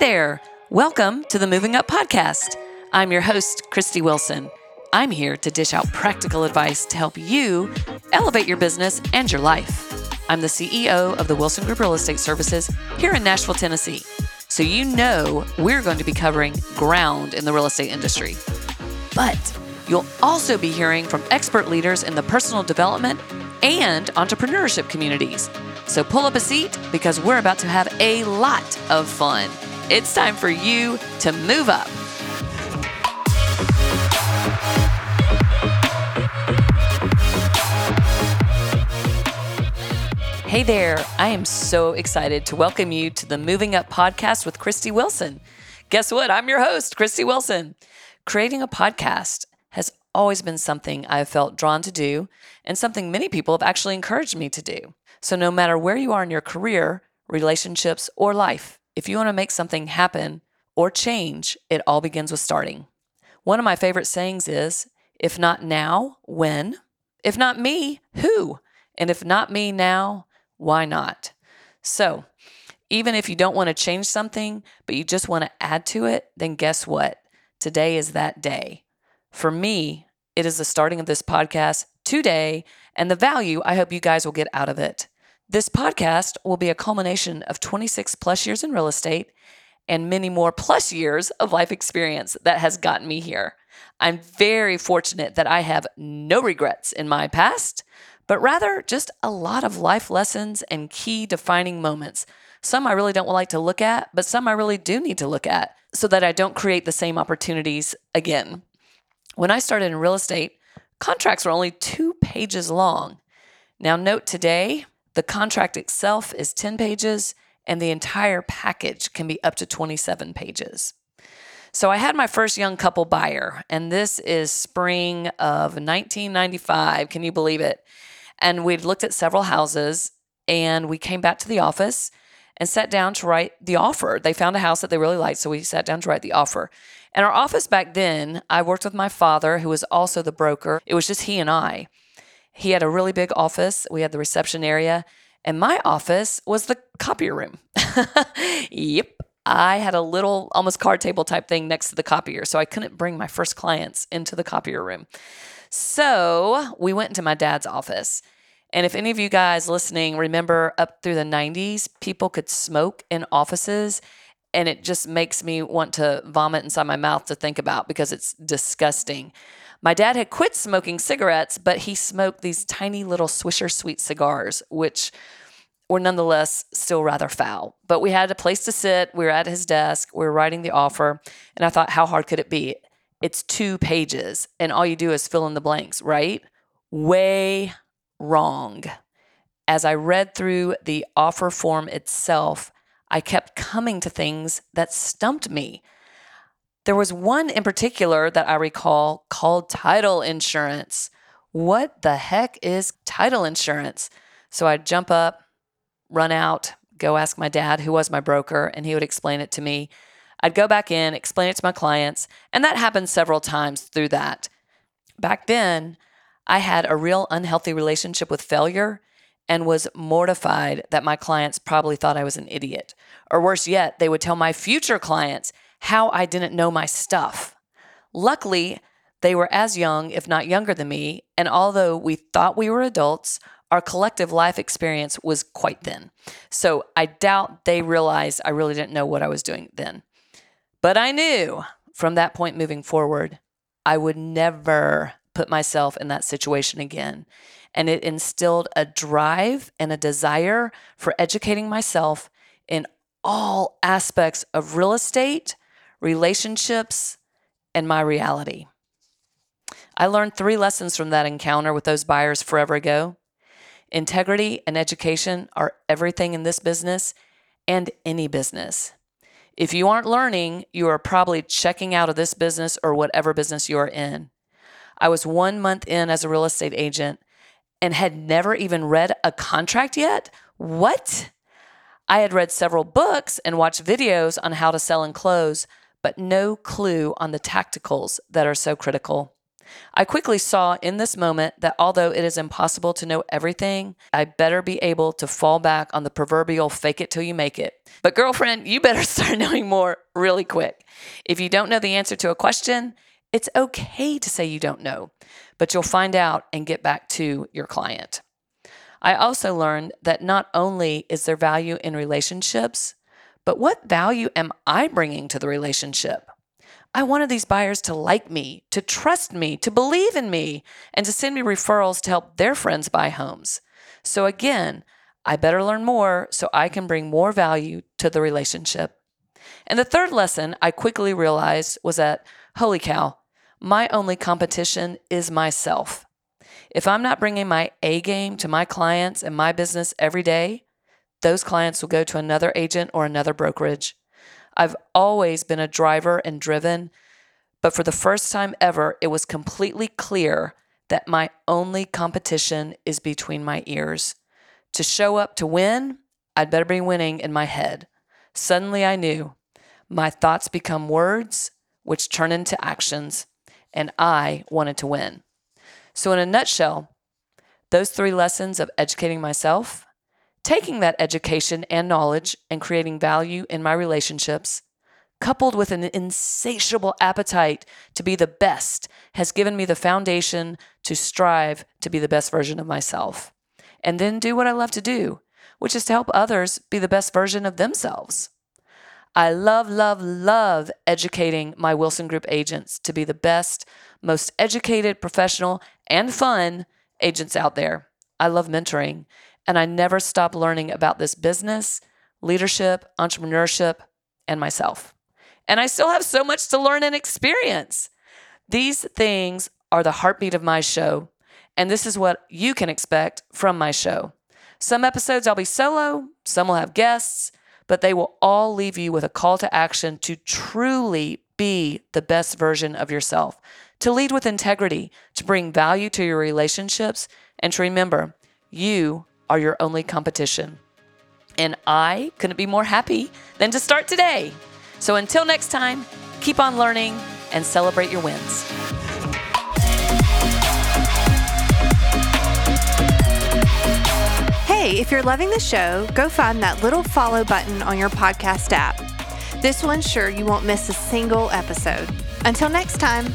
there. Welcome to the Moving Up Podcast. I'm your host, Christy Wilson. I'm here to dish out practical advice to help you elevate your business and your life. I'm the CEO of the Wilson Group Real Estate Services here in Nashville, Tennessee. So you know we're going to be covering ground in the real estate industry. But you'll also be hearing from expert leaders in the personal development and entrepreneurship communities. So pull up a seat because we're about to have a lot of fun. It's time for you to move up. Hey there, I am so excited to welcome you to the Moving Up podcast with Christy Wilson. Guess what? I'm your host, Christy Wilson. Creating a podcast has always been something I've felt drawn to do and something many people have actually encouraged me to do. So, no matter where you are in your career, relationships, or life, if you want to make something happen or change, it all begins with starting. One of my favorite sayings is if not now, when? If not me, who? And if not me now, why not? So, even if you don't want to change something, but you just want to add to it, then guess what? Today is that day. For me, it is the starting of this podcast today and the value I hope you guys will get out of it. This podcast will be a culmination of 26 plus years in real estate and many more plus years of life experience that has gotten me here. I'm very fortunate that I have no regrets in my past, but rather just a lot of life lessons and key defining moments. Some I really don't like to look at, but some I really do need to look at so that I don't create the same opportunities again. When I started in real estate, contracts were only two pages long. Now, note today, the contract itself is 10 pages, and the entire package can be up to 27 pages. So I had my first young couple buyer, and this is spring of 1995. Can you believe it? And we'd looked at several houses, and we came back to the office and sat down to write the offer. They found a house that they really liked, so we sat down to write the offer. And our office back then, I worked with my father, who was also the broker. It was just he and I. He had a really big office. We had the reception area, and my office was the copier room. yep. I had a little almost card table type thing next to the copier, so I couldn't bring my first clients into the copier room. So we went into my dad's office. And if any of you guys listening remember up through the 90s, people could smoke in offices. And it just makes me want to vomit inside my mouth to think about because it's disgusting. My dad had quit smoking cigarettes, but he smoked these tiny little Swisher Sweet cigars, which were nonetheless still rather foul. But we had a place to sit. We were at his desk. We were writing the offer. And I thought, how hard could it be? It's two pages, and all you do is fill in the blanks, right? Way wrong. As I read through the offer form itself, I kept coming to things that stumped me. There was one in particular that I recall called title insurance. What the heck is title insurance? So I'd jump up, run out, go ask my dad, who was my broker, and he would explain it to me. I'd go back in, explain it to my clients, and that happened several times through that. Back then, I had a real unhealthy relationship with failure and was mortified that my clients probably thought I was an idiot. Or worse yet, they would tell my future clients how I didn't know my stuff. Luckily, they were as young, if not younger than me, and although we thought we were adults, our collective life experience was quite thin. So I doubt they realized I really didn't know what I was doing then. But I knew from that point moving forward, I would never put myself in that situation again. And it instilled a drive and a desire for educating myself in all aspects of real estate, relationships, and my reality. I learned three lessons from that encounter with those buyers forever ago. Integrity and education are everything in this business and any business. If you aren't learning, you are probably checking out of this business or whatever business you are in. I was one month in as a real estate agent and had never even read a contract yet. What? I had read several books and watched videos on how to sell and close, but no clue on the tacticals that are so critical. I quickly saw in this moment that although it is impossible to know everything, I better be able to fall back on the proverbial fake it till you make it. But, girlfriend, you better start knowing more really quick. If you don't know the answer to a question, it's okay to say you don't know, but you'll find out and get back to your client. I also learned that not only is there value in relationships, but what value am I bringing to the relationship? I wanted these buyers to like me, to trust me, to believe in me, and to send me referrals to help their friends buy homes. So again, I better learn more so I can bring more value to the relationship. And the third lesson I quickly realized was that, holy cow, my only competition is myself. If I'm not bringing my A game to my clients and my business every day, those clients will go to another agent or another brokerage. I've always been a driver and driven, but for the first time ever, it was completely clear that my only competition is between my ears. To show up to win, I'd better be winning in my head. Suddenly I knew my thoughts become words, which turn into actions, and I wanted to win. So, in a nutshell, those three lessons of educating myself, Taking that education and knowledge and creating value in my relationships, coupled with an insatiable appetite to be the best, has given me the foundation to strive to be the best version of myself. And then do what I love to do, which is to help others be the best version of themselves. I love, love, love educating my Wilson Group agents to be the best, most educated, professional, and fun agents out there. I love mentoring and I never stop learning about this business, leadership, entrepreneurship, and myself. And I still have so much to learn and experience. These things are the heartbeat of my show, and this is what you can expect from my show. Some episodes I'll be solo, some will have guests, but they will all leave you with a call to action to truly be the best version of yourself, to lead with integrity, to bring value to your relationships, and to remember you are your only competition. And I couldn't be more happy than to start today. So until next time, keep on learning and celebrate your wins. Hey, if you're loving the show, go find that little follow button on your podcast app. This will ensure you won't miss a single episode. Until next time.